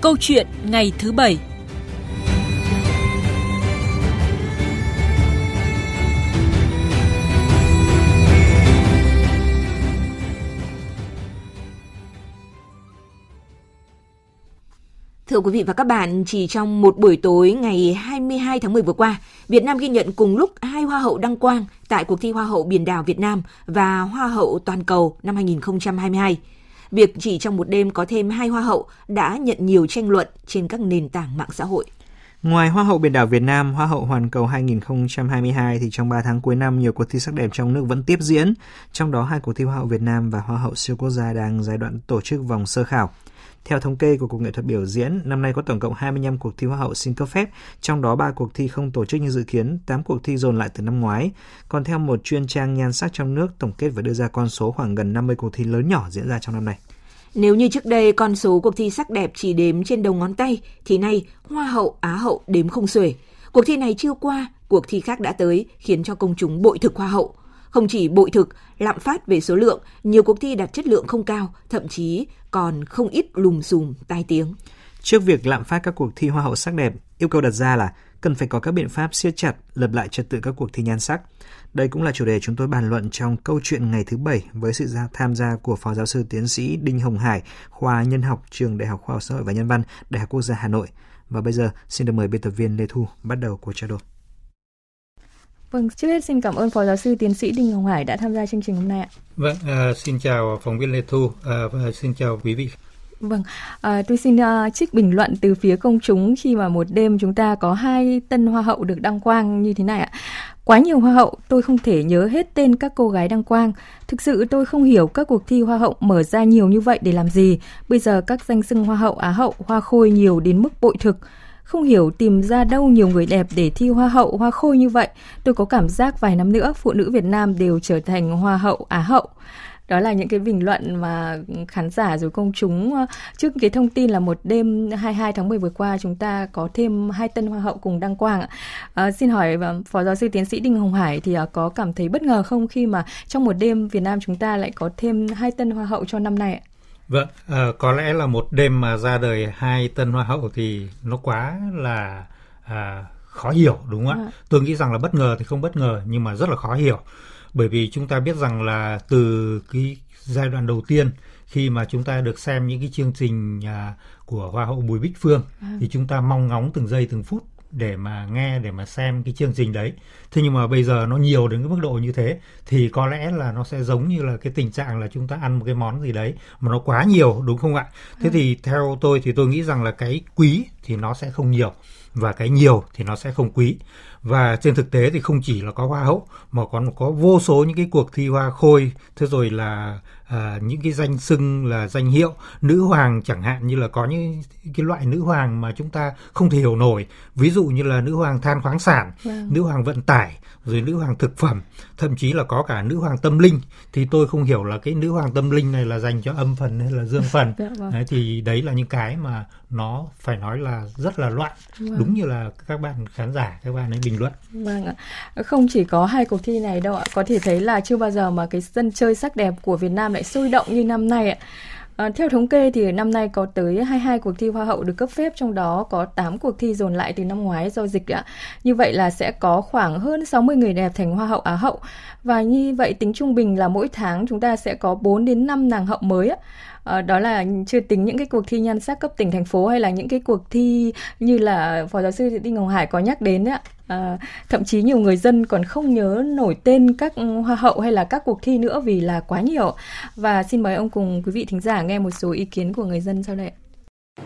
Câu chuyện ngày thứ bảy Thưa quý vị và các bạn, chỉ trong một buổi tối ngày 22 tháng 10 vừa qua, Việt Nam ghi nhận cùng lúc hai Hoa hậu đăng quang tại cuộc thi Hoa hậu Biển đảo Việt Nam và Hoa hậu Toàn cầu năm 2022. Việc chỉ trong một đêm có thêm hai Hoa hậu đã nhận nhiều tranh luận trên các nền tảng mạng xã hội. Ngoài Hoa hậu Biển đảo Việt Nam, Hoa hậu Hoàn cầu 2022 thì trong 3 tháng cuối năm nhiều cuộc thi sắc đẹp trong nước vẫn tiếp diễn, trong đó hai cuộc thi Hoa hậu Việt Nam và Hoa hậu siêu quốc gia đang giai đoạn tổ chức vòng sơ khảo. Theo thống kê của Cục Nghệ thuật biểu diễn, năm nay có tổng cộng 25 cuộc thi Hoa hậu xin cấp phép, trong đó 3 cuộc thi không tổ chức như dự kiến, 8 cuộc thi dồn lại từ năm ngoái. Còn theo một chuyên trang nhan sắc trong nước, tổng kết và đưa ra con số khoảng gần 50 cuộc thi lớn nhỏ diễn ra trong năm nay. Nếu như trước đây con số cuộc thi sắc đẹp chỉ đếm trên đầu ngón tay, thì nay Hoa hậu, Á hậu đếm không xuể. Cuộc thi này chưa qua, cuộc thi khác đã tới, khiến cho công chúng bội thực Hoa hậu. Không chỉ bội thực, lạm phát về số lượng, nhiều cuộc thi đạt chất lượng không cao, thậm chí còn không ít lùm xùm tai tiếng. Trước việc lạm phát các cuộc thi hoa hậu sắc đẹp, yêu cầu đặt ra là cần phải có các biện pháp siết chặt, lập lại trật tự các cuộc thi nhan sắc. Đây cũng là chủ đề chúng tôi bàn luận trong câu chuyện ngày thứ bảy với sự tham gia của Phó Giáo sư Tiến sĩ Đinh Hồng Hải, khoa Nhân học Trường Đại học Khoa học Xã hội và Nhân văn, Đại học Quốc gia Hà Nội. Và bây giờ xin được mời biên tập viên Lê Thu bắt đầu cuộc trao đổi. Vâng, trước hết xin cảm ơn Phó Giáo sư Tiến sĩ Đinh Hồng Hải đã tham gia chương trình hôm nay ạ. Vâng, à, xin chào phóng viên Lê Thu à, và xin chào quý vị. Vâng, à, tôi xin uh, trích bình luận từ phía công chúng khi mà một đêm chúng ta có hai tân hoa hậu được đăng quang như thế này ạ. Quá nhiều hoa hậu, tôi không thể nhớ hết tên các cô gái đăng quang. Thực sự tôi không hiểu các cuộc thi hoa hậu mở ra nhiều như vậy để làm gì. Bây giờ các danh xưng hoa hậu, á hậu, hoa khôi nhiều đến mức bội thực. Không hiểu tìm ra đâu nhiều người đẹp để thi hoa hậu, hoa khôi như vậy. Tôi có cảm giác vài năm nữa phụ nữ Việt Nam đều trở thành hoa hậu, á hậu đó là những cái bình luận mà khán giả rồi công chúng ờ, trước cái thông tin là một đêm 22 tháng 10 vừa qua chúng ta có thêm hai tân hoa hậu cùng đăng quang à, xin hỏi ờ, phó giáo sư tiến sĩ Đinh Hồng Hải thì có cảm thấy bất ngờ không khi mà trong một đêm Việt Nam chúng ta lại có thêm hai tân hoa hậu cho năm nay ạ? Vâng, à, có lẽ là một đêm mà ra đời hai tân hoa hậu thì nó quá là à, khó hiểu đúng không ạ? À. Tôi nghĩ rằng là bất ngờ thì không bất ngờ nhưng mà rất là khó hiểu bởi vì chúng ta biết rằng là từ cái giai đoạn đầu tiên khi mà chúng ta được xem những cái chương trình à, của hoa hậu Bùi Bích Phương à. thì chúng ta mong ngóng từng giây từng phút để mà nghe để mà xem cái chương trình đấy. Thế nhưng mà bây giờ nó nhiều đến cái mức độ như thế thì có lẽ là nó sẽ giống như là cái tình trạng là chúng ta ăn một cái món gì đấy mà nó quá nhiều đúng không ạ? Thế à. thì theo tôi thì tôi nghĩ rằng là cái quý thì nó sẽ không nhiều và cái nhiều thì nó sẽ không quý và trên thực tế thì không chỉ là có hoa hậu mà còn có vô số những cái cuộc thi hoa khôi thế rồi là à, những cái danh xưng là danh hiệu nữ hoàng chẳng hạn như là có những cái loại nữ hoàng mà chúng ta không thể hiểu nổi ví dụ như là nữ hoàng than khoáng sản vâng. nữ hoàng vận tải rồi nữ hoàng thực phẩm thậm chí là có cả nữ hoàng tâm linh thì tôi không hiểu là cái nữ hoàng tâm linh này là dành cho âm phần hay là dương phần dạ, vâng. đấy, thì đấy là những cái mà nó phải nói là rất là loạn vâng đúng như là các bạn khán giả, các bạn ấy bình luận. Vâng ạ. Không chỉ có hai cuộc thi này đâu ạ. Có thể thấy là chưa bao giờ mà cái sân chơi sắc đẹp của Việt Nam lại sôi động như năm nay ạ. À, theo thống kê thì năm nay có tới 22 cuộc thi hoa hậu được cấp phép, trong đó có 8 cuộc thi dồn lại từ năm ngoái do dịch ạ. Như vậy là sẽ có khoảng hơn 60 người đẹp thành hoa hậu Á hậu. Và như vậy tính trung bình là mỗi tháng chúng ta sẽ có 4 đến 5 nàng hậu mới ạ. À, đó là chưa tính những cái cuộc thi nhan sắc cấp tỉnh thành phố hay là những cái cuộc thi như là phó giáo sư Đinh Hồng Hải có nhắc đến ạ. À, thậm chí nhiều người dân còn không nhớ nổi tên các hoa hậu hay là các cuộc thi nữa vì là quá nhiều. Và xin mời ông cùng quý vị thính giả nghe một số ý kiến của người dân sau đây.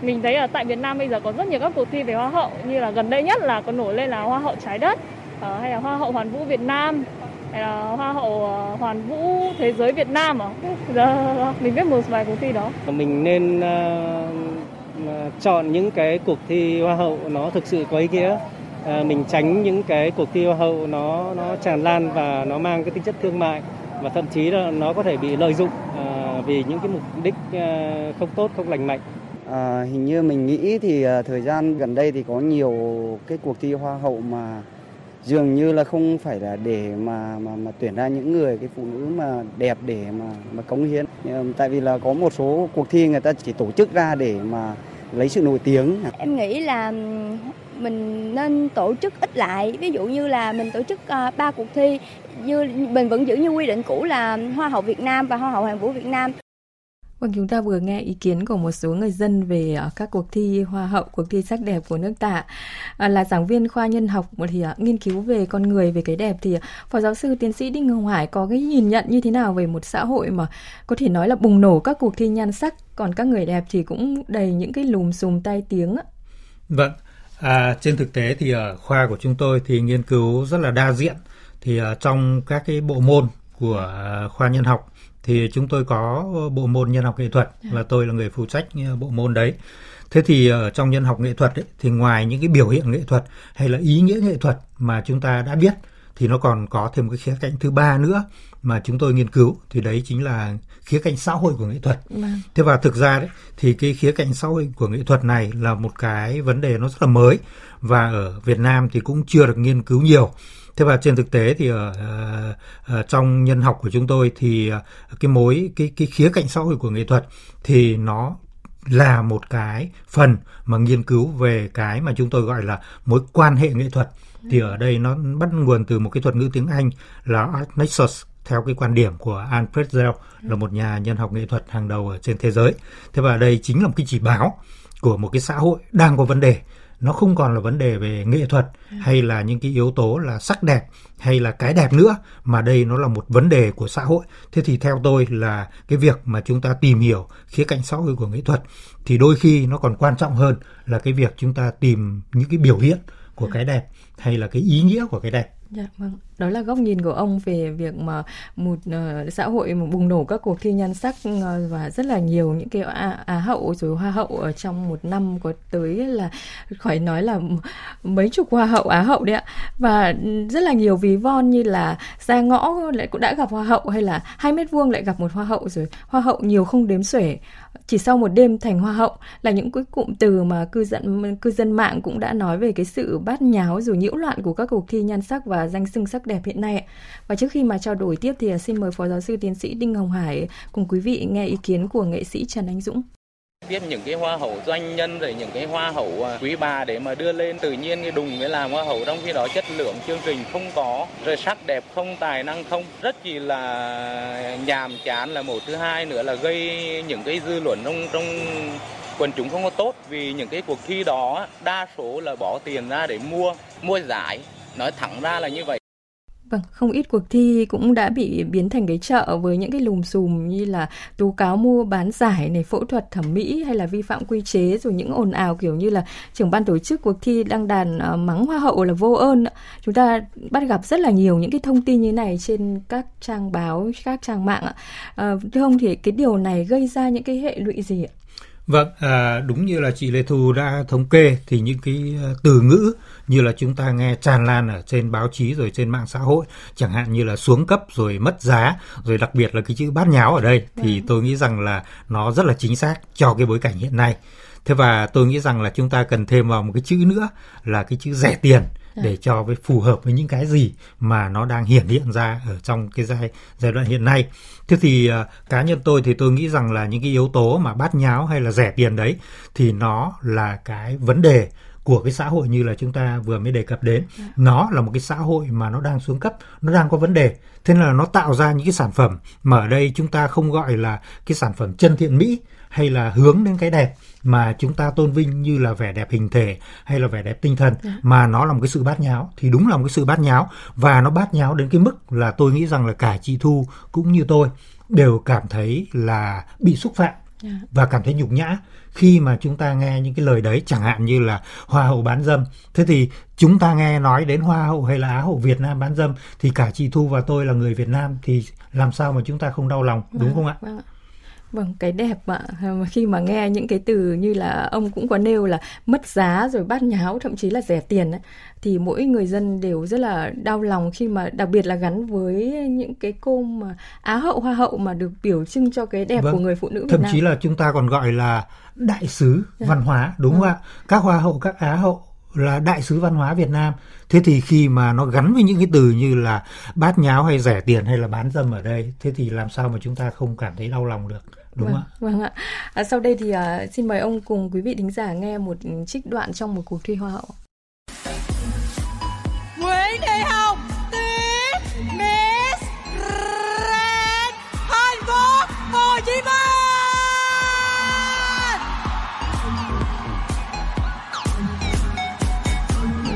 Mình thấy ở tại Việt Nam bây giờ có rất nhiều các cuộc thi về hoa hậu như là gần đây nhất là có nổi lên là hoa hậu trái đất uh, hay là hoa hậu hoàn vũ Việt Nam hay là hoa hậu ờ, hoàn vũ thế giới Việt Nam à? Giờ mình biết một vài cuộc thi đó. Mình nên uh, chọn những cái cuộc thi hoa hậu nó thực sự có ý nghĩa. Uh, mình tránh những cái cuộc thi hoa hậu nó nó tràn lan và nó mang cái tính chất thương mại và thậm chí là nó có thể bị lợi dụng uh, vì những cái mục đích uh, không tốt, không lành mạnh. À, hình như mình nghĩ thì uh, thời gian gần đây thì có nhiều cái cuộc thi hoa hậu mà dường như là không phải là để mà mà mà tuyển ra những người cái phụ nữ mà đẹp để mà mà cống hiến tại vì là có một số cuộc thi người ta chỉ tổ chức ra để mà lấy sự nổi tiếng. Em nghĩ là mình nên tổ chức ít lại, ví dụ như là mình tổ chức uh, 3 cuộc thi như mình vẫn giữ như quy định cũ là Hoa hậu Việt Nam và Hoa hậu Hoàn vũ Việt Nam. Vâng, chúng ta vừa nghe ý kiến của một số người dân về uh, các cuộc thi hoa hậu, cuộc thi sắc đẹp của nước ta. À, là giảng viên khoa nhân học thì uh, nghiên cứu về con người, về cái đẹp thì uh, phó giáo sư tiến sĩ Đinh Hồng Hải có cái nhìn nhận như thế nào về một xã hội mà có thể nói là bùng nổ các cuộc thi nhan sắc, còn các người đẹp thì cũng đầy những cái lùm xùm tai tiếng. Vâng, à, trên thực tế thì ở khoa của chúng tôi thì nghiên cứu rất là đa diện. Thì uh, trong các cái bộ môn của khoa nhân học thì chúng tôi có bộ môn nhân học nghệ thuật là tôi là người phụ trách ờ, bộ môn đấy. Thế thì ở trong nhân học nghệ thuật ấy, thì ngoài những cái biểu hiện nghệ thuật hay là ý nghĩa nghệ thuật mà chúng ta đã biết thì nó còn có thêm cái khía cạnh thứ ba nữa mà chúng tôi nghiên cứu thì đấy chính là khía cạnh xã hội của nghệ thuật. Vâng. Thế và thực ra đấy thì cái khía cạnh xã hội của nghệ thuật này là một cái vấn đề nó rất là mới và ở Việt Nam thì cũng chưa được nghiên cứu nhiều thế và trên thực tế thì ở, ở ờ, ờ, trong nhân học của chúng tôi thì ờ, cái mối cái cái khía cạnh xã hội của nghệ thuật thì nó là một cái phần mà nghiên cứu về cái mà chúng tôi gọi là mối quan hệ nghệ thuật thì ở đây nó bắt nguồn từ một cái thuật ngữ tiếng Anh là art nexus theo cái quan điểm của Anne Pretzel là một nhà nhân học nghệ thuật hàng đầu ở trên thế giới. Thế và đây chính là một cái chỉ báo của một cái xã hội đang có vấn đề nó không còn là vấn đề về nghệ thuật ừ. hay là những cái yếu tố là sắc đẹp hay là cái đẹp nữa mà đây nó là một vấn đề của xã hội thế thì theo tôi là cái việc mà chúng ta tìm hiểu khía cạnh xã hội của nghệ thuật thì đôi khi nó còn quan trọng hơn là cái việc chúng ta tìm những cái biểu hiện của ừ. cái đẹp hay là cái ý nghĩa của cái đẹp Dạ vâng, đó là góc nhìn của ông về việc mà một uh, xã hội mà bùng nổ các cuộc thi nhan sắc uh, và rất là nhiều những cái á, á hậu rồi hoa hậu ở trong một năm có tới là khỏi nói là mấy chục hoa hậu á hậu đấy ạ. Và rất là nhiều ví von như là ra ngõ lại cũng đã gặp hoa hậu hay là hai mét vuông lại gặp một hoa hậu rồi. Hoa hậu nhiều không đếm xuể chỉ sau một đêm thành hoa hậu là những cái cụm từ mà cư dân cư dân mạng cũng đã nói về cái sự bát nháo rồi nhiễu loạn của các cuộc thi nhan sắc và danh xưng sắc đẹp hiện nay. Và trước khi mà trao đổi tiếp thì à, xin mời phó giáo sư tiến sĩ Đinh Hồng Hải cùng quý vị nghe ý kiến của nghệ sĩ Trần Anh Dũng biết những cái hoa hậu doanh nhân rồi những cái hoa hậu à, quý bà để mà đưa lên tự nhiên cái đùng để làm hoa hậu. Trong khi đó chất lượng chương trình không có, rồi sắc đẹp không, tài năng không. Rất chỉ là nhàm chán là một thứ hai nữa là gây những cái dư luận trong trong quần chúng không có tốt. Vì những cái cuộc thi đó, đa số là bỏ tiền ra để mua mua giải. Nói thẳng ra là như vậy. Vâng, không ít cuộc thi cũng đã bị biến thành cái chợ với những cái lùm xùm như là tố cáo mua bán giải này, phẫu thuật thẩm mỹ hay là vi phạm quy chế rồi những ồn ào kiểu như là trưởng ban tổ chức cuộc thi đăng đàn uh, mắng hoa hậu là vô ơn. Chúng ta bắt gặp rất là nhiều những cái thông tin như này trên các trang báo, các trang mạng ạ. Uh, thưa ông thì cái điều này gây ra những cái hệ lụy gì ạ? Vâng, à, đúng như là chị Lê Thu đã thống kê thì những cái ờ, từ ngữ như là chúng ta nghe tràn lan ở trên báo chí rồi trên mạng xã hội, chẳng hạn như là xuống cấp rồi mất giá, rồi đặc biệt là cái chữ bát nháo ở đây thì vâng. tôi nghĩ rằng là nó rất là chính xác cho cái bối cảnh hiện nay. Thế và tôi nghĩ rằng là chúng ta cần thêm vào một cái chữ nữa là cái chữ rẻ tiền để cho với phù hợp với những cái gì mà nó đang hiển hiện ra ở trong cái giai giai đoạn hiện nay. Thế thì uh, cá nhân tôi thì tôi nghĩ rằng là những cái yếu tố mà bát nháo hay là rẻ tiền đấy thì nó là cái vấn đề của cái xã hội như là chúng ta vừa mới đề cập đến dạ. nó là một cái xã hội mà nó đang xuống cấp nó đang có vấn đề thế nên là nó tạo ra những cái sản phẩm mà ở đây chúng ta không gọi là cái sản phẩm chân thiện mỹ hay là hướng đến cái đẹp mà chúng ta tôn vinh như là vẻ đẹp hình thể hay là vẻ đẹp tinh thần yeah. Dạ. mà nó là một cái sự bát nháo thì đúng là một cái sự bát nháo và nó bát nháo đến cái mức là tôi nghĩ rằng là cả chị Thu cũng như tôi đều cảm thấy là bị xúc phạm yeah. Dạ. và cảm thấy nhục nhã khi mà chúng ta nghe những cái lời đấy chẳng hạn như là hoa hậu bán dâm thế thì chúng ta nghe nói đến hoa hậu hay là á hậu Việt Nam bán dâm thì cả chị Thu và tôi là người Việt Nam thì làm sao mà chúng ta không đau lòng đúng vâng, không ạ? Vâng. Vâng, cái đẹp ạ. Khi mà nghe những cái từ như là ông cũng có nêu là mất giá rồi bát nháo, thậm chí là rẻ tiền ấy, thì mỗi người dân đều rất là đau lòng khi mà đặc biệt là gắn với những cái cô mà á hậu hoa hậu mà được biểu trưng cho cái đẹp vâng. của người phụ nữ Việt thậm Nam. chí là chúng ta còn gọi là đại sứ dạ. văn hóa đúng không vâng. ạ? Các hoa hậu, các á hậu là đại sứ văn hóa Việt Nam. Thế thì khi mà nó gắn với những cái từ như là bát nháo hay rẻ tiền hay là bán dâm ở đây, thế thì làm sao mà chúng ta không cảm thấy đau lòng được? Đúng vâng, không ạ. vâng ạ. À, sau đây thì uh, xin mời ông cùng quý vị thính giả nghe một trích đoạn trong một cuộc thi hoa hậu. Nguyễn Thị Hồng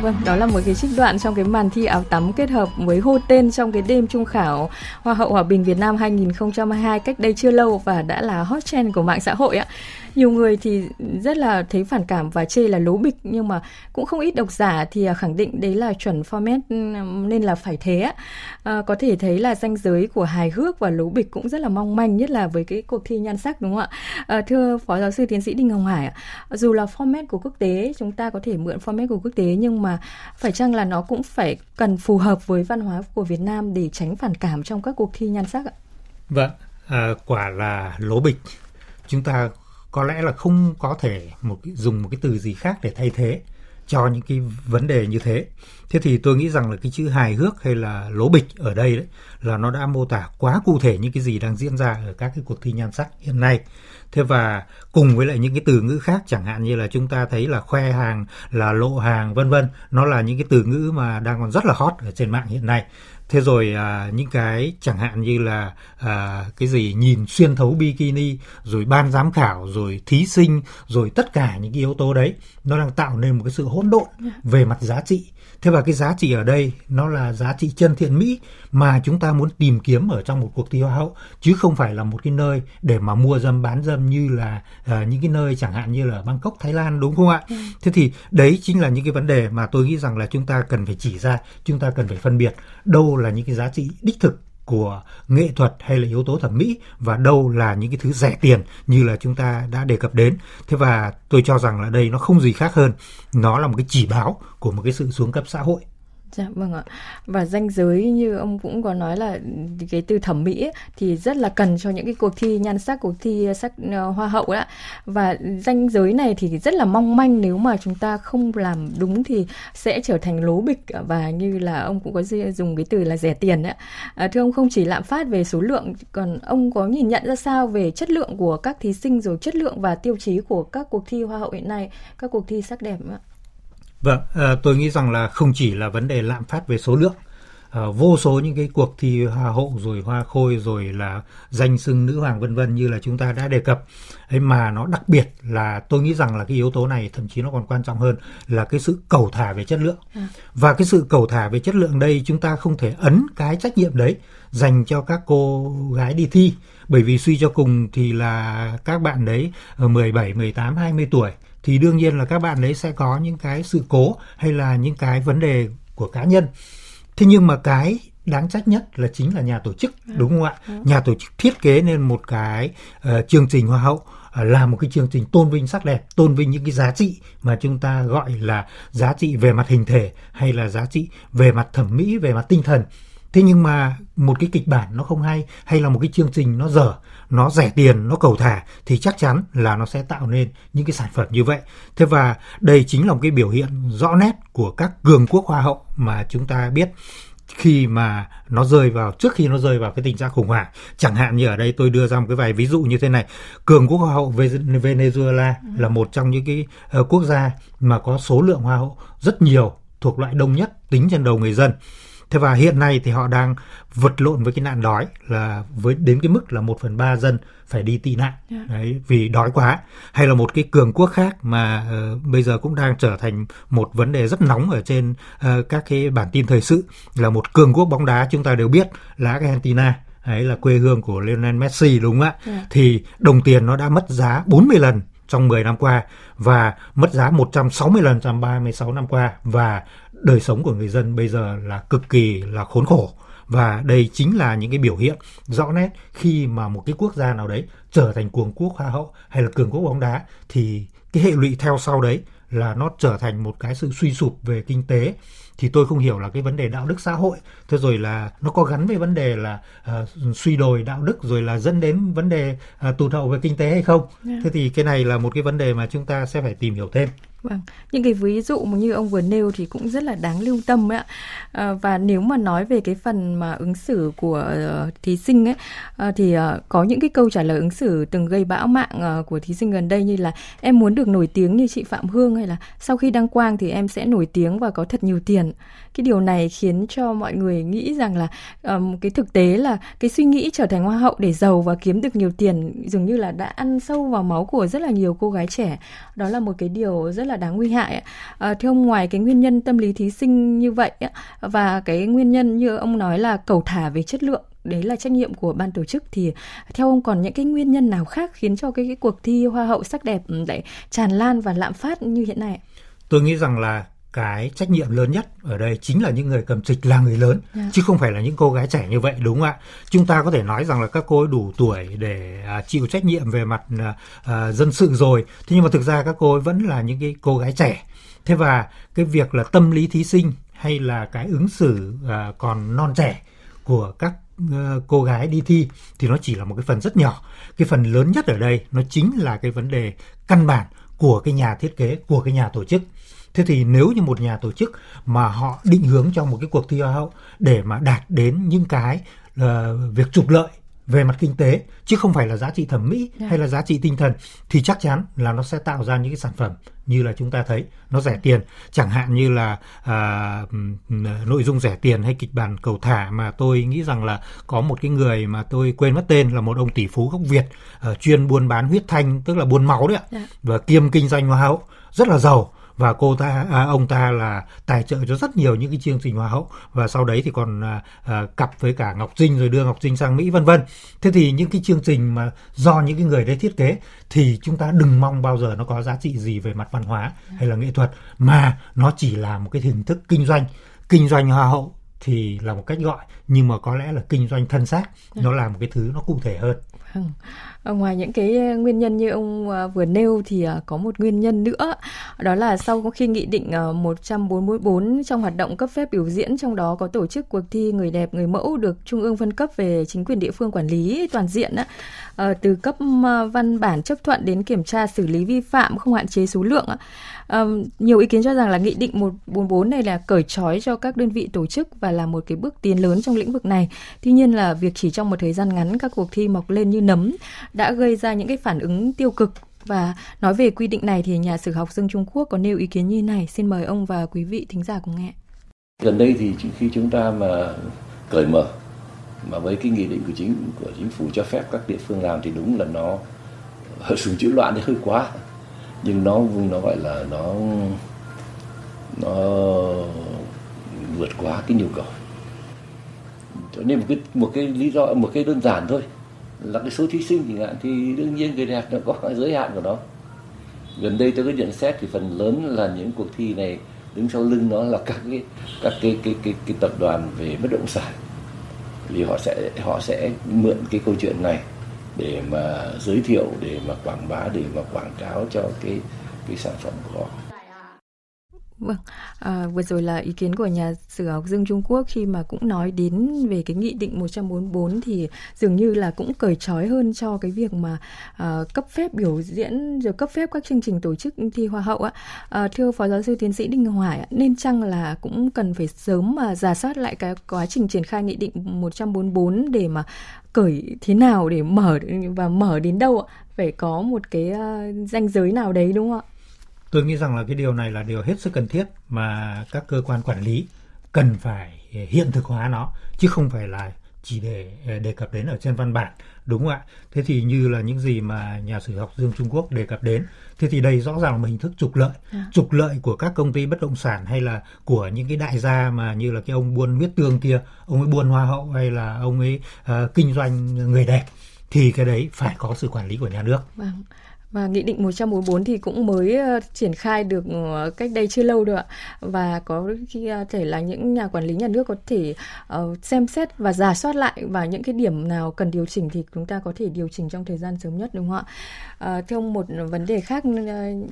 Vâng, đó là một cái trích đoạn trong cái màn thi áo tắm kết hợp với hô tên trong cái đêm trung khảo Hoa hậu Hòa bình Việt Nam 2022 cách đây chưa lâu và đã là hot trend của mạng xã hội ạ. Nhiều người thì rất là thấy phản cảm và chê là lố bịch nhưng mà cũng không ít độc giả thì à, khẳng định đấy là chuẩn format ừ, nên là phải thế à, có thể thấy là ranh giới của hài hước và lố bịch cũng rất là mong manh nhất là với cái cuộc thi nhan sắc đúng không ạ? À, thưa phó giáo sư tiến sĩ đinh hồng hải dù là format của quốc tế chúng ta có thể mượn format của quốc tế nhưng mà phải chăng là nó cũng phải cần phù hợp với văn hóa của Việt Nam để tránh phản cảm trong các cuộc thi nhan sắc ạ? Vâng à, quả là lố bịch. Chúng ta có lẽ là không có thể một dùng một cái từ gì khác để thay thế cho những cái vấn đề như thế. Thế thì tôi nghĩ rằng là cái chữ hài hước hay là lố bịch ở đây đấy là nó đã mô tả quá cụ thể những cái gì đang diễn ra ở các cái cuộc thi nhan sắc hiện nay. Thế và cùng với lại những cái từ ngữ khác chẳng hạn như là chúng ta thấy là khoe hàng, là lộ hàng vân vân, nó là những cái từ ngữ mà đang còn rất là hot ở trên mạng hiện nay thế rồi à, những cái chẳng hạn như là à, cái gì nhìn xuyên thấu bikini rồi ban giám khảo rồi thí sinh rồi tất cả những cái yếu tố đấy nó đang tạo nên một cái sự hỗn độn dạ. về mặt giá trị thế và cái giá trị ở đây nó là giá trị chân thiện mỹ mà chúng ta muốn tìm kiếm ở trong một cuộc thi hoa hậu chứ không phải là một cái nơi để mà mua dâm bán dâm như là uh, những cái nơi chẳng hạn như là Bangkok Thái Lan đúng không ạ ừ. thế thì đấy chính là những cái vấn đề mà tôi nghĩ rằng là chúng ta cần phải chỉ ra chúng ta cần phải phân biệt đâu là những cái giá trị đích thực của nghệ thuật hay là yếu tố thẩm mỹ và đâu là những cái thứ rẻ tiền như là chúng ta đã đề cập đến. Thế và tôi cho rằng là đây nó không gì khác hơn, nó là một cái chỉ báo của một cái sự xuống cấp xã hội Dạ vâng ạ. Và danh giới như ông cũng có nói là cái từ thẩm mỹ ấy, thì rất là cần cho những cái cuộc thi nhan sắc, cuộc thi ờ, sắc uh, hoa hậu ạ. Và danh giới này thì rất là mong manh nếu mà chúng ta không làm đúng thì sẽ trở thành lố bịch và như là ông cũng có dùng cái từ là rẻ tiền ạ. À, ờ, thưa ông không chỉ lạm phát về số lượng còn ông có nhìn nhận ra sao về chất lượng của các thí sinh rồi chất lượng và tiêu chí của các cuộc thi hoa hậu hiện nay, các cuộc thi sắc đẹp ạ? Vâng, à, tôi nghĩ rằng là không chỉ là vấn đề lạm phát về số lượng, à, vô số những cái cuộc thi hoa hậu rồi hoa khôi rồi là danh xưng nữ hoàng vân vân như là chúng ta đã đề cập. Ấy mà nó đặc biệt là tôi nghĩ rằng là cái yếu tố này thậm chí nó còn quan trọng hơn là cái sự cầu thả về chất lượng. À. và cái sự cầu thả về chất lượng đây chúng ta không thể ấn cái trách nhiệm đấy dành cho các cô gái đi thi. Bởi vì suy cho cùng thì là các bạn đấy ở 17, 18, 20 tuổi thì đương nhiên là các bạn đấy sẽ có những cái sự cố hay là những cái vấn đề của cá nhân thế nhưng mà cái đáng trách nhất là chính là nhà tổ chức ừ. đúng không ạ ừ. nhà tổ chức thiết kế nên một cái uh, chương trình hoa hậu uh, là một cái chương trình tôn vinh sắc đẹp tôn vinh những cái giá trị mà chúng ta gọi là giá trị về mặt hình thể hay là giá trị về mặt thẩm mỹ về mặt tinh thần thế nhưng mà một cái kịch bản nó không hay hay là một cái chương trình nó dở nó rẻ tiền nó cầu thả thì chắc chắn là nó sẽ tạo nên những cái sản phẩm như vậy. Thế và đây chính là một cái biểu hiện rõ nét của các cường quốc hoa hậu mà chúng ta biết khi mà nó rơi vào trước khi nó rơi vào cái tình trạng khủng hoảng. Chẳng hạn như ở đây tôi đưa ra một cái vài ví dụ như thế này. Cường quốc hoa hậu Venezuela ừ. là một trong những cái uh, quốc gia mà có số lượng hoa hậu rất nhiều thuộc loại đông nhất tính trên đầu người dân Thế và hiện nay thì họ đang vật lộn với cái nạn đói là với đến cái mức là một phần ba dân phải đi tị nạn yeah. Dạ. đấy vì đói quá hay là một cái cường quốc khác mà uh, bây giờ cũng đang trở thành một vấn đề rất nóng ở trên uh, các cái bản tin thời sự là một cường quốc bóng đá chúng ta đều biết là Argentina ấy là quê hương của Lionel Messi đúng không ạ? Yeah. Dạ. Thì đồng tiền nó đã mất giá 40 lần trong 10 năm qua và mất giá 160 lần trong 36 năm qua và đời sống của người dân bây giờ là cực kỳ là khốn khổ và đây chính là những cái biểu hiện rõ nét khi mà một cái quốc gia nào đấy trở thành cường quốc hoa hậu hay là cường quốc bóng đá thì cái hệ lụy theo sau đấy là nó trở thành một cái sự suy sụp về kinh tế thì tôi không hiểu là cái vấn đề đạo đức xã hội thế rồi là nó có gắn với vấn đề là uh, suy đồi đạo đức rồi là dẫn đến vấn đề uh, tụt hậu về kinh tế hay không yeah. Dạ. thế thì cái này là một cái vấn đề mà chúng ta sẽ phải tìm hiểu thêm Vâng, những cái ví dụ như ông vừa nêu thì cũng rất là đáng lưu tâm ấy ạ. À, và nếu mà nói về cái phần mà ứng xử của uh, thí sinh ấy uh, thì uh, có những cái câu trả lời ứng xử từng gây bão mạng uh, của thí sinh gần đây như là em muốn được nổi tiếng như chị Phạm Hương hay là sau khi đăng quang thì em sẽ nổi tiếng và có thật nhiều tiền. Cái điều này khiến cho mọi người nghĩ rằng là um, cái thực tế là cái suy nghĩ trở thành hoa hậu để giàu và kiếm được nhiều tiền dường như là đã ăn sâu vào máu của rất là nhiều cô gái trẻ. Đó là một cái điều rất là đáng nguy hại. À, thưa ông ngoài cái nguyên nhân tâm lý thí sinh như vậy và cái nguyên nhân như ông nói là cầu thả về chất lượng đấy là trách nhiệm của ban tổ chức thì theo ông còn những cái nguyên nhân nào khác khiến cho cái, cái cuộc thi hoa hậu sắc đẹp ừ, lại tràn lan và lạm phát như hiện nay? Tôi nghĩ rằng là cái trách nhiệm lớn nhất ở đây chính là những người cầm trịch là người lớn yeah. Dạ. chứ không phải là những cô gái trẻ như vậy đúng không ạ chúng ta có thể nói rằng là các cô ấy đủ tuổi để à, chịu trách nhiệm về mặt à, à, dân sự rồi thế nhưng mà thực ra các cô ấy vẫn là những cái cô gái trẻ thế và cái việc là tâm lý thí sinh hay là cái ứng xử à, còn non trẻ của các uh, cô gái đi thi thì nó chỉ là một cái phần rất nhỏ cái phần lớn nhất ở đây nó chính là cái vấn đề căn bản của cái nhà thiết kế của cái nhà tổ chức Thế thì nếu như một nhà tổ chức mà họ định hướng cho một cái cuộc thi hoa hậu để mà đạt đến những cái uh, việc trục lợi về mặt kinh tế chứ không phải là giá trị thẩm mỹ yeah. Dạ. hay là giá trị tinh thần thì chắc chắn là nó sẽ tạo ra những cái sản phẩm như là chúng ta thấy nó rẻ tiền chẳng hạn như là à, nội dung rẻ tiền hay kịch bản cầu thả mà tôi nghĩ rằng là có một cái người mà tôi quên mất tên là một ông tỷ phú gốc Việt uh, chuyên buôn bán huyết thanh tức là buôn máu đấy ạ yeah. Dạ. và kiêm kinh doanh hoa hậu rất là giàu và cô ta à, ông ta là tài trợ cho rất nhiều những cái chương trình hoa hậu. Và sau đấy thì còn à, à, cặp với cả Ngọc Trinh rồi đưa Ngọc Trinh sang Mỹ vân vân. Thế thì những cái chương trình mà do những cái người đấy thiết kế thì chúng ta đừng mong bao giờ nó có giá trị gì về mặt văn hóa hay là nghệ thuật mà nó chỉ là một cái hình thức kinh doanh. Kinh doanh hoa hậu thì là một cách gọi nhưng mà có lẽ là kinh doanh thân xác nó là một cái thứ nó cụ thể hơn. Ờ, ngoài những cái ờ, nguyên nhân như ông ờ, vừa nêu thì có một nguyên nhân nữa. Đó là sau khi nghị định 144 trong hoạt động cấp phép biểu diễn, trong đó có tổ chức cuộc thi người đẹp, người mẫu được trung ương phân cấp về chính quyền địa phương quản lý toàn diện từ cấp văn bản chấp thuận đến kiểm tra xử lý vi phạm, không hạn chế số lượng nhiều ý kiến cho rằng là nghị định 144 này là cởi trói cho các đơn vị tổ chức và là một cái bước tiến lớn trong lĩnh vực này. Tuy nhiên là việc chỉ trong một thời gian ngắn các cuộc thi mọc lên như nấm đã gây ra những cái phản ứng tiêu cực và nói về quy định này thì nhà sử học Dương Trung Quốc có nêu ý kiến như này. Xin mời ông và quý vị thính giả cùng nghe. Gần đây thì khi chúng ta mà cởi mở mà với cái nghị định của chính của chính phủ cho phép các địa phương làm thì đúng là nó dùng chữ loạn thì hơi quá nhưng nó nó gọi là nó nó vượt quá cái nhu cầu cho nên một cái một cái lý do, một cái đơn giản thôi là cái số thí sinh chẳng hạn thì đương nhiên người đẹp nó có giới hạn của nó. Gần đây tôi có nhận xét thì phần lớn là những cuộc thi này đứng sau lưng nó là các cái các cái cái cái, cái tập đoàn về bất động sản. Vì họ sẽ họ sẽ mượn cái câu chuyện này để mà giới thiệu để mà quảng bá để mà quảng cáo cho cái cái sản phẩm của họ. Vâng, à, vừa rồi là ý kiến của nhà sử học Dương Trung Quốc khi mà cũng nói đến về cái nghị định 144 thì dường như là cũng cởi trói hơn cho cái việc mà à, cấp phép biểu diễn rồi cấp phép các chương trình tổ chức thi hoa hậu ạ À, thưa Phó Giáo sư Tiến sĩ Đinh Hoài nên chăng là cũng cần phải sớm mà giả soát lại cái quá trình triển khai nghị định 144 để mà cởi thế nào để mở và mở đến đâu ạ? Phải có một cái uh, ranh giới nào đấy đúng không ạ? Tôi nghĩ rằng là cái điều này là điều hết sức cần thiết mà các cơ quan quản lý cần phải hiện thực hóa nó chứ không phải là chỉ để đề cập đến ở trên văn bản đúng không ạ thế thì như là những gì mà nhà sử học dương trung quốc đề cập đến thế thì đây rõ ràng là một hình thức trục lợi à. trục lợi của các công ty bất động sản hay là của những cái đại gia mà như là cái ông buôn huyết tương kia ông ấy buôn hoa hậu hay là ông ấy uh, kinh doanh người đẹp thì cái đấy phải có sự quản lý của nhà nước vâng. Và nghị định 144 thì cũng mới ờ, triển khai được ờ, cách đây chưa lâu đâu ạ. Và có khi ờ, thể là những nhà quản lý nhà nước có thể xem xét và giả soát lại và những cái điểm nào cần điều chỉnh thì chúng ta có thể điều chỉnh trong thời gian sớm nhất, đúng không ạ? Theo một vấn đề khác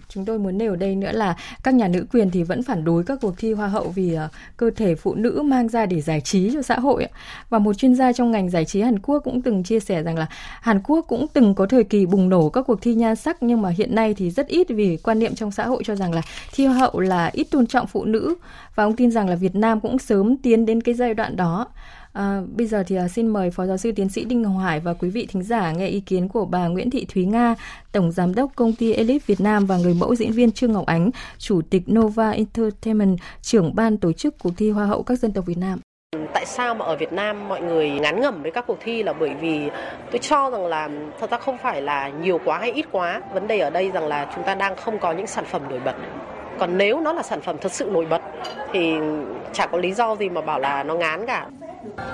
chúng tôi muốn nêu ở đây nữa là các nhà nữ quyền thì vẫn phản đối các cuộc thi hoa hậu vì cơ thể phụ nữ mang ra để giải trí cho xã hội. Và một chuyên gia trong ngành giải trí Hàn Quốc cũng từng chia sẻ rằng là Hàn Quốc cũng từng có thời kỳ bùng nổ các cuộc thi nha sắc nhưng mà hiện nay thì rất ít vì quan niệm trong xã hội cho rằng là thi hoa hậu là ít tôn trọng phụ nữ và ông tin rằng là Việt Nam cũng sớm tiến đến cái giai đoạn đó. À, bây giờ thì à, xin mời Phó Giáo sư Tiến sĩ Đinh Hồng Hải và quý vị thính giả nghe ý kiến của bà Nguyễn Thị Thúy Nga, Tổng Giám đốc Công ty Elite Việt Nam và người mẫu diễn viên Trương Ngọc Ánh, Chủ tịch Nova Entertainment, trưởng ban tổ chức cuộc thi Hoa hậu các dân tộc Việt Nam. Tại sao mà ở Việt Nam mọi người ngán ngẩm với các cuộc thi là bởi vì tôi cho rằng là thật ra không phải là nhiều quá hay ít quá. Vấn đề ở đây rằng là chúng ta đang không có những sản phẩm nổi bật. Còn nếu nó là sản phẩm thật sự nổi bật thì chả có lý do gì mà bảo là nó ngán cả.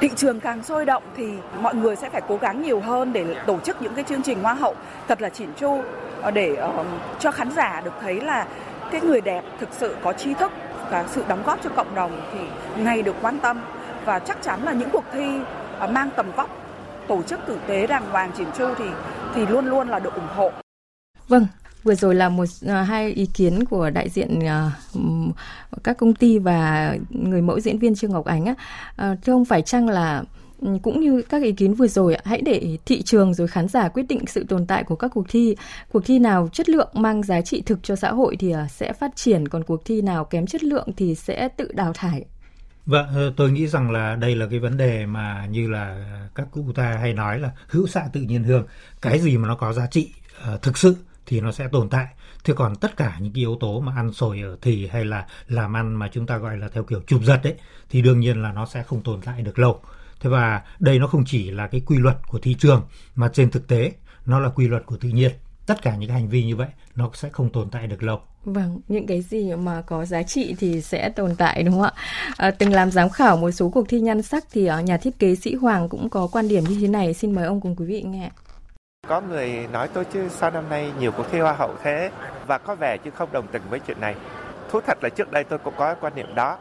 Thị trường càng sôi động thì mọi người sẽ phải cố gắng nhiều hơn để tổ chức những cái chương trình hoa hậu thật là chỉn chu ờ, để ờ, cho khán giả được thấy là cái người đẹp thực sự có tri thức và sự đóng góp cho cộng đồng thì ngày được quan tâm và chắc chắn là những cuộc thi ờ, mang tầm vóc tổ chức tử tế đàng hoàng chỉn chu thì thì luôn luôn là được ủng hộ. Vâng, Vừa rồi là một ờ, hai ý kiến của đại diện uh, các công ty và người mẫu diễn viên Trương Ngọc Ánh á. Uh, thưa ông phải chăng là cũng như các ý kiến vừa rồi hãy để thị trường rồi khán giả quyết định sự tồn tại của các cuộc thi cuộc thi nào chất lượng mang giá trị thực cho xã hội thì sẽ phát triển còn cuộc thi nào kém chất lượng thì sẽ tự đào thải Vâng, tôi nghĩ rằng là đây là cái vấn đề mà như là các cụ ta hay nói là hữu xạ tự nhiên hương. Cái gì mà nó có giá trị uh, thực sự thì nó sẽ tồn tại. Thế còn tất cả những cái yếu tố mà ăn sồi ở thì hay là làm ăn mà chúng ta gọi là theo kiểu chụp giật đấy thì đương nhiên là nó sẽ không tồn tại được lâu. Thế và đây nó không chỉ là cái quy luật của thị trường mà trên thực tế nó là quy luật của tự nhiên tất cả những cái hành vi như vậy nó sẽ không tồn tại được lâu Vâng, những cái gì mà có giá trị thì sẽ tồn tại đúng không ạ? À, từng làm giám khảo một số cuộc thi nhan sắc thì ở nhà thiết kế sĩ Hoàng cũng có quan điểm như thế này. Xin mời ông cùng quý vị nghe. Có người nói tôi chứ sao năm nay nhiều cuộc thi hoa hậu thế và có vẻ chứ không đồng tình với chuyện này. Thú thật là trước đây tôi cũng có quan niệm đó.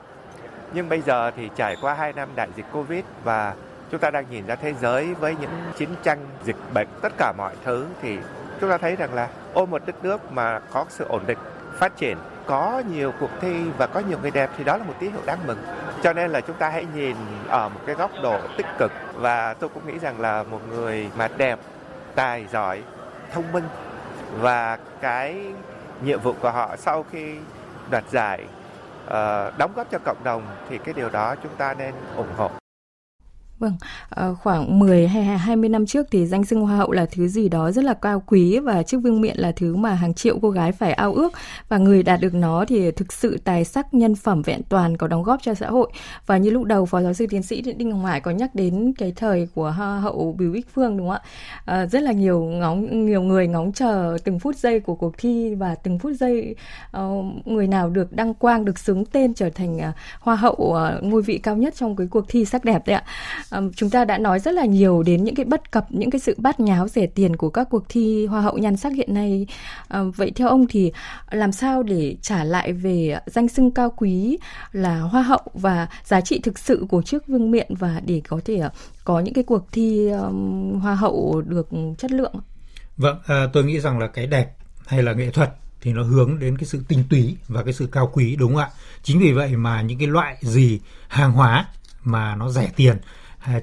Nhưng bây giờ thì trải qua 2 năm đại dịch Covid và chúng ta đang nhìn ra thế giới với những chiến tranh, dịch bệnh, tất cả mọi thứ thì chúng ta thấy rằng là ôm một đất nước mà có sự ổn định, phát triển, có nhiều cuộc thi và có nhiều người đẹp thì đó là một tín hiệu đáng mừng. Cho nên là chúng ta hãy nhìn ở một cái góc độ tích cực và tôi cũng nghĩ rằng là một người mà đẹp tài giỏi thông minh và cái nhiệm vụ của họ sau khi đoạt giải ờ, đóng góp cho cộng đồng thì cái điều đó chúng ta nên ủng hộ Vâng, ờ, khoảng 10 hay 20 năm trước thì danh xưng hoa hậu là thứ gì đó rất là cao quý và chiếc vương miện là thứ mà hàng triệu cô gái phải ao ước và người đạt được nó thì thực sự tài sắc nhân phẩm vẹn toàn có đóng góp cho xã hội. Và như lúc đầu phó giáo sư tiến sĩ Đinh Hồng Hải có nhắc đến cái thời của hoa hậu Bùi Bích Phương đúng không ạ? À, rất là nhiều ngóng nhiều người ngóng chờ từng phút giây của cuộc thi và từng phút giây uh, người nào được đăng quang được xứng tên trở thành uh, hoa hậu uh, ngôi vị cao nhất trong cái cuộc thi sắc đẹp đấy ạ um, chúng ta đã nói rất là nhiều đến những cái bất cập những cái sự bát nháo rẻ tiền của các cuộc thi hoa hậu nhan sắc hiện nay. Um, vậy theo ông thì làm sao để trả lại về danh xưng cao quý là hoa hậu và giá trị thực sự của chiếc vương miện và để có thể ờ, có những cái cuộc thi um, hoa hậu được chất lượng? Vâng à, tôi nghĩ rằng là cái đẹp hay là nghệ thuật thì nó hướng đến cái sự tinh túy và cái sự cao quý đúng không ạ? Chính vì vậy mà những cái loại gì hàng hóa mà nó rẻ tiền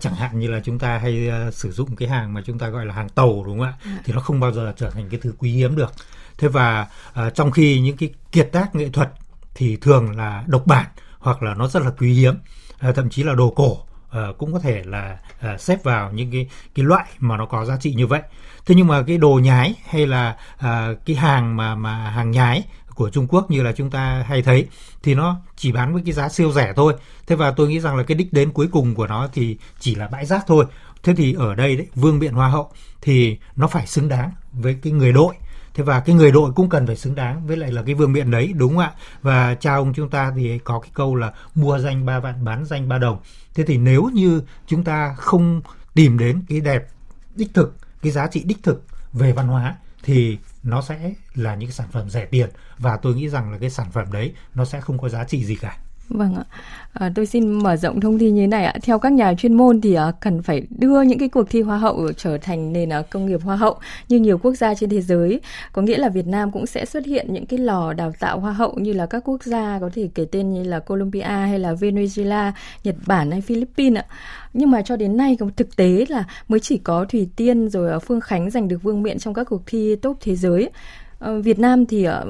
chẳng hạn như là chúng ta hay uh, sử dụng cái hàng mà chúng ta gọi là hàng tàu đúng không ạ? Ừ. thì nó không bao giờ trở thành cái thứ quý hiếm được. Thế và uh, trong khi những cái kiệt tác nghệ thuật thì thường là độc bản hoặc là nó rất là quý hiếm. Uh, thậm chí là đồ cổ uh, cũng có thể là uh, xếp vào những cái cái loại mà nó có giá trị như vậy. Thế nhưng mà cái đồ nhái hay là uh, cái hàng mà mà hàng nhái của Trung Quốc như là chúng ta hay thấy thì nó chỉ bán với cái giá siêu rẻ thôi. Thế và tôi nghĩ rằng là cái đích đến cuối cùng của nó thì chỉ là bãi rác thôi. Thế thì ở đây đấy, vương biện hoa hậu thì nó phải xứng đáng với cái người đội. Thế và cái người đội cũng cần phải xứng đáng với lại là cái vương miện đấy đúng không ạ? Và cha ông chúng ta thì có cái câu là mua danh ba vạn bán danh ba đồng. Thế thì nếu như chúng ta không tìm đến cái đẹp đích thực, cái giá trị đích thực về văn hóa thì nó sẽ là những cái sản phẩm rẻ tiền và tôi nghĩ rằng là cái sản phẩm đấy nó sẽ không có giá trị gì cả. Vâng ạ. À, tôi xin mở rộng thông tin như thế này ạ. Theo các nhà chuyên môn thì à, cần phải đưa những cái cuộc thi hoa hậu trở thành nền à, công nghiệp hoa hậu như nhiều quốc gia trên thế giới. Có nghĩa là Việt Nam cũng sẽ xuất hiện những cái lò đào tạo hoa hậu như là các quốc gia có thể kể tên như là Colombia hay là Venezuela, Nhật Bản hay Philippines ạ. Nhưng mà cho đến nay thực tế là mới chỉ có Thủy Tiên rồi Phương Khánh giành được vương miện trong các cuộc thi top thế giới. Ờ, Việt Nam thì ờ,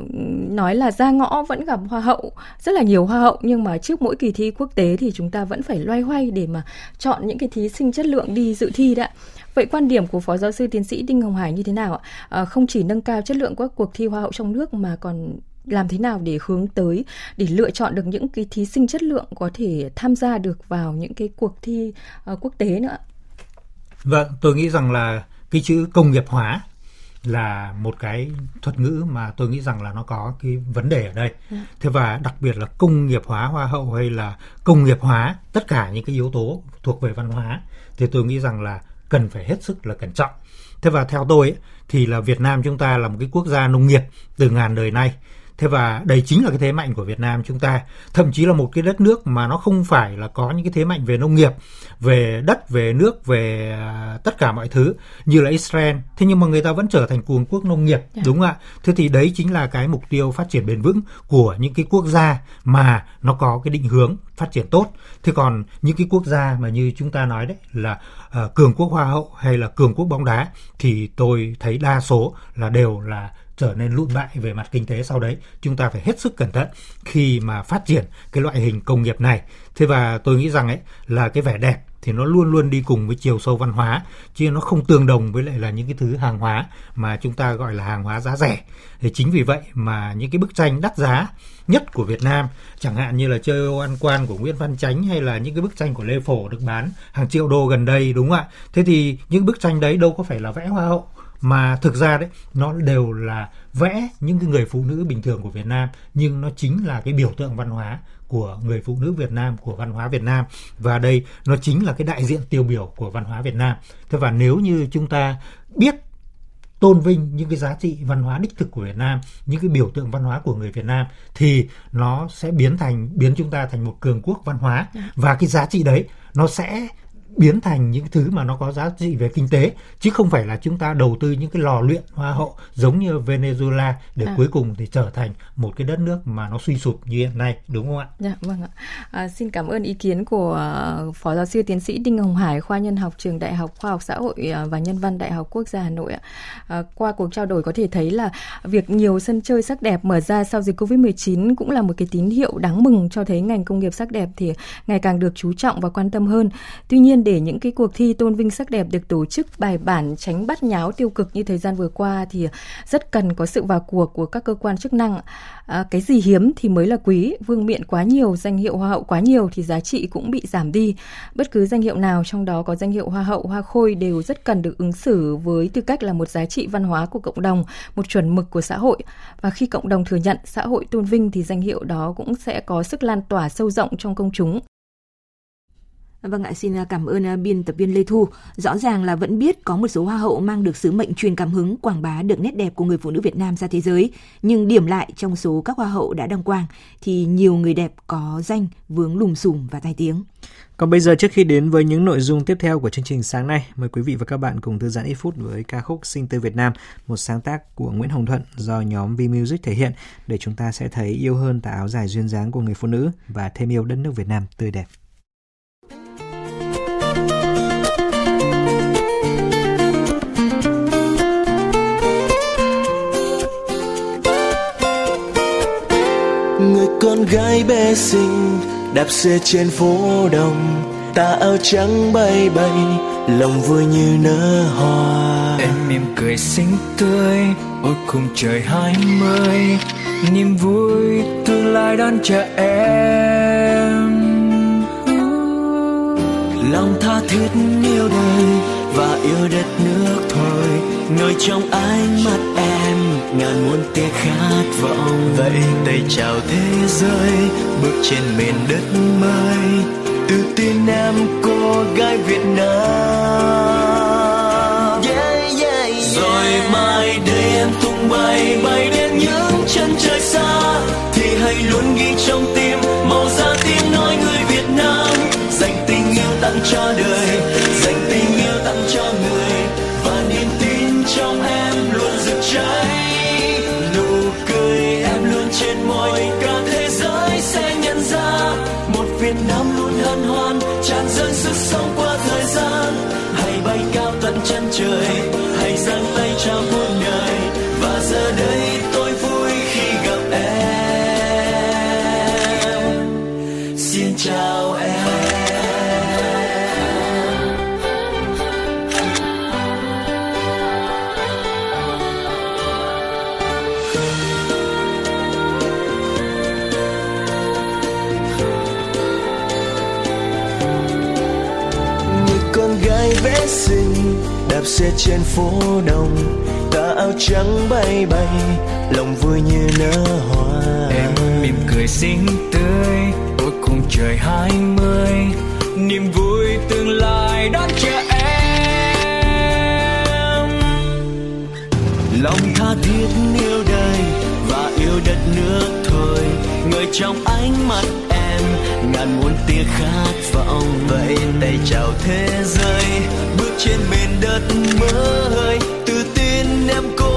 nói là ra ngõ vẫn gặp hoa hậu rất là nhiều hoa hậu nhưng mà trước mỗi kỳ thi quốc tế thì chúng ta vẫn phải loay hoay để mà chọn những cái thí sinh chất lượng đi dự thi đã. Vậy quan điểm của phó giáo sư tiến sĩ Đinh Hồng Hải như thế nào ạ? À, không chỉ nâng cao chất lượng các cuộc thi hoa hậu trong nước mà còn làm thế nào để hướng tới để lựa chọn được những cái thí sinh chất lượng có thể tham gia được vào những cái cuộc thi uh, quốc tế nữa vâng tôi nghĩ rằng là cái chữ công nghiệp hóa là một cái thuật ngữ mà tôi nghĩ rằng là nó có cái vấn đề ở đây. Dạ. Thế và đặc biệt là công nghiệp hóa hoa hậu hay là công nghiệp hóa tất cả những cái yếu tố thuộc về văn hóa thì tôi nghĩ rằng là cần phải hết sức là cẩn trọng. Thế và theo tôi ấy, thì là Việt Nam chúng ta là một cái quốc gia nông nghiệp từ ngàn đời nay Thế và đây chính là cái thế mạnh của Việt Nam chúng ta, thậm chí là một cái đất nước mà nó không phải là có những cái thế mạnh về nông nghiệp, về đất, về nước, về à, tất cả mọi thứ như là Israel. Thế nhưng mà người ta vẫn trở thành cường quốc nông nghiệp, yeah. Dạ. đúng không ạ? Thế thì đấy chính là cái mục tiêu phát triển bền vững của những cái quốc gia mà nó có cái định hướng phát triển tốt. Thế còn những cái quốc gia mà như chúng ta nói đấy là uh, cường quốc hoa hậu hay là cường quốc bóng đá thì tôi thấy đa số là đều là trở nên lụn bại về mặt kinh tế sau đấy. Chúng ta phải hết sức cẩn thận khi mà phát triển cái loại hình công nghiệp này. Thế và tôi nghĩ rằng ấy, là cái vẻ đẹp thì nó luôn luôn đi cùng với chiều sâu văn hóa, chứ nó không tương đồng với lại là những cái thứ hàng hóa mà chúng ta gọi là hàng hóa giá rẻ. Thì chính vì vậy mà những cái bức tranh đắt giá nhất của Việt Nam, chẳng hạn như là chơi ô ăn quan của Nguyễn Văn Chánh hay là những cái bức tranh của Lê Phổ được bán hàng triệu đô gần đây, đúng không ạ? Thế thì những bức tranh đấy đâu có phải là vẽ hoa hậu mà thực ra đấy nó đều là vẽ những cái người phụ nữ bình thường của Việt Nam nhưng nó chính là cái biểu tượng văn hóa của người phụ nữ Việt Nam của văn hóa Việt Nam và đây nó chính là cái đại diện tiêu biểu của văn hóa Việt Nam. Thế và nếu như chúng ta biết tôn vinh những cái giá trị văn hóa đích thực của Việt Nam, những cái biểu tượng văn hóa của người Việt Nam thì nó sẽ biến thành biến chúng ta thành một cường quốc văn hóa dạ. và cái giá trị đấy nó sẽ biến thành những thứ mà nó có giá trị về kinh tế chứ không phải là chúng ta đầu tư những cái lò luyện hoa hậu giống như Venezuela để à. cuối cùng thì trở thành một cái đất nước mà nó suy sụp như hiện nay đúng không ạ? Dạ vâng ạ. À, xin cảm ơn ý kiến của ờ, phó giáo sư tiến sĩ Đinh Hồng Hải khoa nhân học trường Đại học Khoa học Xã hội ờ, và Nhân văn Đại học Quốc gia Hà Nội ạ. À, qua cuộc trao đổi có thể thấy là việc nhiều sân chơi sắc đẹp mở ra sau dịch Covid-19 cũng là một cái tín hiệu đáng mừng cho thấy ngành công nghiệp sắc đẹp thì ngày càng được chú trọng và quan tâm hơn. Tuy nhiên để những cái cuộc thi tôn vinh sắc đẹp được tổ chức bài bản tránh bắt nháo tiêu cực như thời gian vừa qua thì rất cần có sự vào cuộc của các cơ quan chức năng. À, cái gì hiếm thì mới là quý, vương miện quá nhiều, danh hiệu hoa hậu quá nhiều thì giá trị cũng bị giảm đi. Bất cứ danh hiệu nào trong đó có danh hiệu hoa hậu, hoa khôi đều rất cần được ứng xử với tư cách là một giá trị văn hóa của cộng đồng, một chuẩn mực của xã hội. Và khi cộng đồng thừa nhận, xã hội tôn vinh thì danh hiệu đó cũng sẽ có sức lan tỏa sâu rộng trong công chúng. Vâng ạ, xin à, cảm ơn à, biên tập viên Lê Thu. Rõ ràng là vẫn biết có một số hoa hậu mang được sứ mệnh truyền cảm hứng quảng bá được nét đẹp của người phụ nữ Việt Nam ra thế giới. Nhưng điểm lại trong số các hoa hậu đã đăng quang thì nhiều người đẹp có danh vướng lùm xùm và tai tiếng. Còn bây giờ trước khi đến với những nội dung tiếp theo của chương trình sáng nay, mời quý vị và các bạn cùng thư giãn ít phút với ca khúc Sinh tư Việt Nam, một sáng tác của Nguyễn Hồng Thuận do nhóm V-Music thể hiện để chúng ta sẽ thấy yêu hơn tà áo dài duyên dáng của người phụ nữ và thêm yêu đất nước Việt Nam tươi đẹp. Con gái bé xinh đạp xe trên phố đông tà áo trắng bay bay lòng vui như nở hoa. Em mỉm cười xinh tươi, ôi cùng trời hai mươi. Niềm vui tương lai đón chờ em. Lòng tha thiết yêu đời và yêu đất nước thôi, nơi trong ánh mắt em ngàn muôn tia khát vọng. Vậy tay chào thế giới bước trên miền đất mới. Tự tin em cô gái việt nam. Yeah, yeah, yeah. rồi mai đây em tung bay bay đến những chân xe trên phố đông tà áo trắng bay bay lòng vui như nở hoa. Em mỉm cười xinh tươi ôi cùng trời hai mươi niềm vui tương lai đón chờ em. Lòng tha thiết yêu đời và yêu đất nước thôi người trong ánh mắt ngàn muôn tia khát vọng vậy tay chào thế giới, bước trên miền đất mới tự tin em có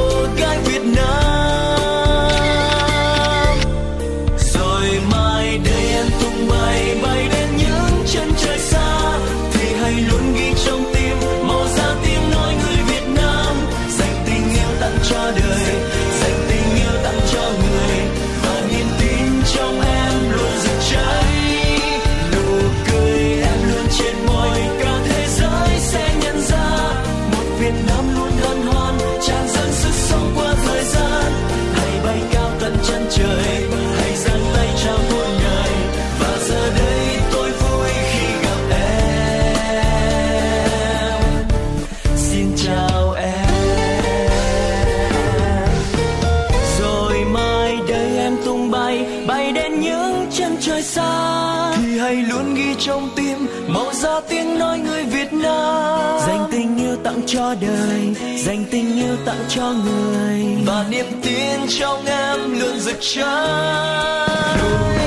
tặng cho người. Và niềm tin trong em luôn rực cháy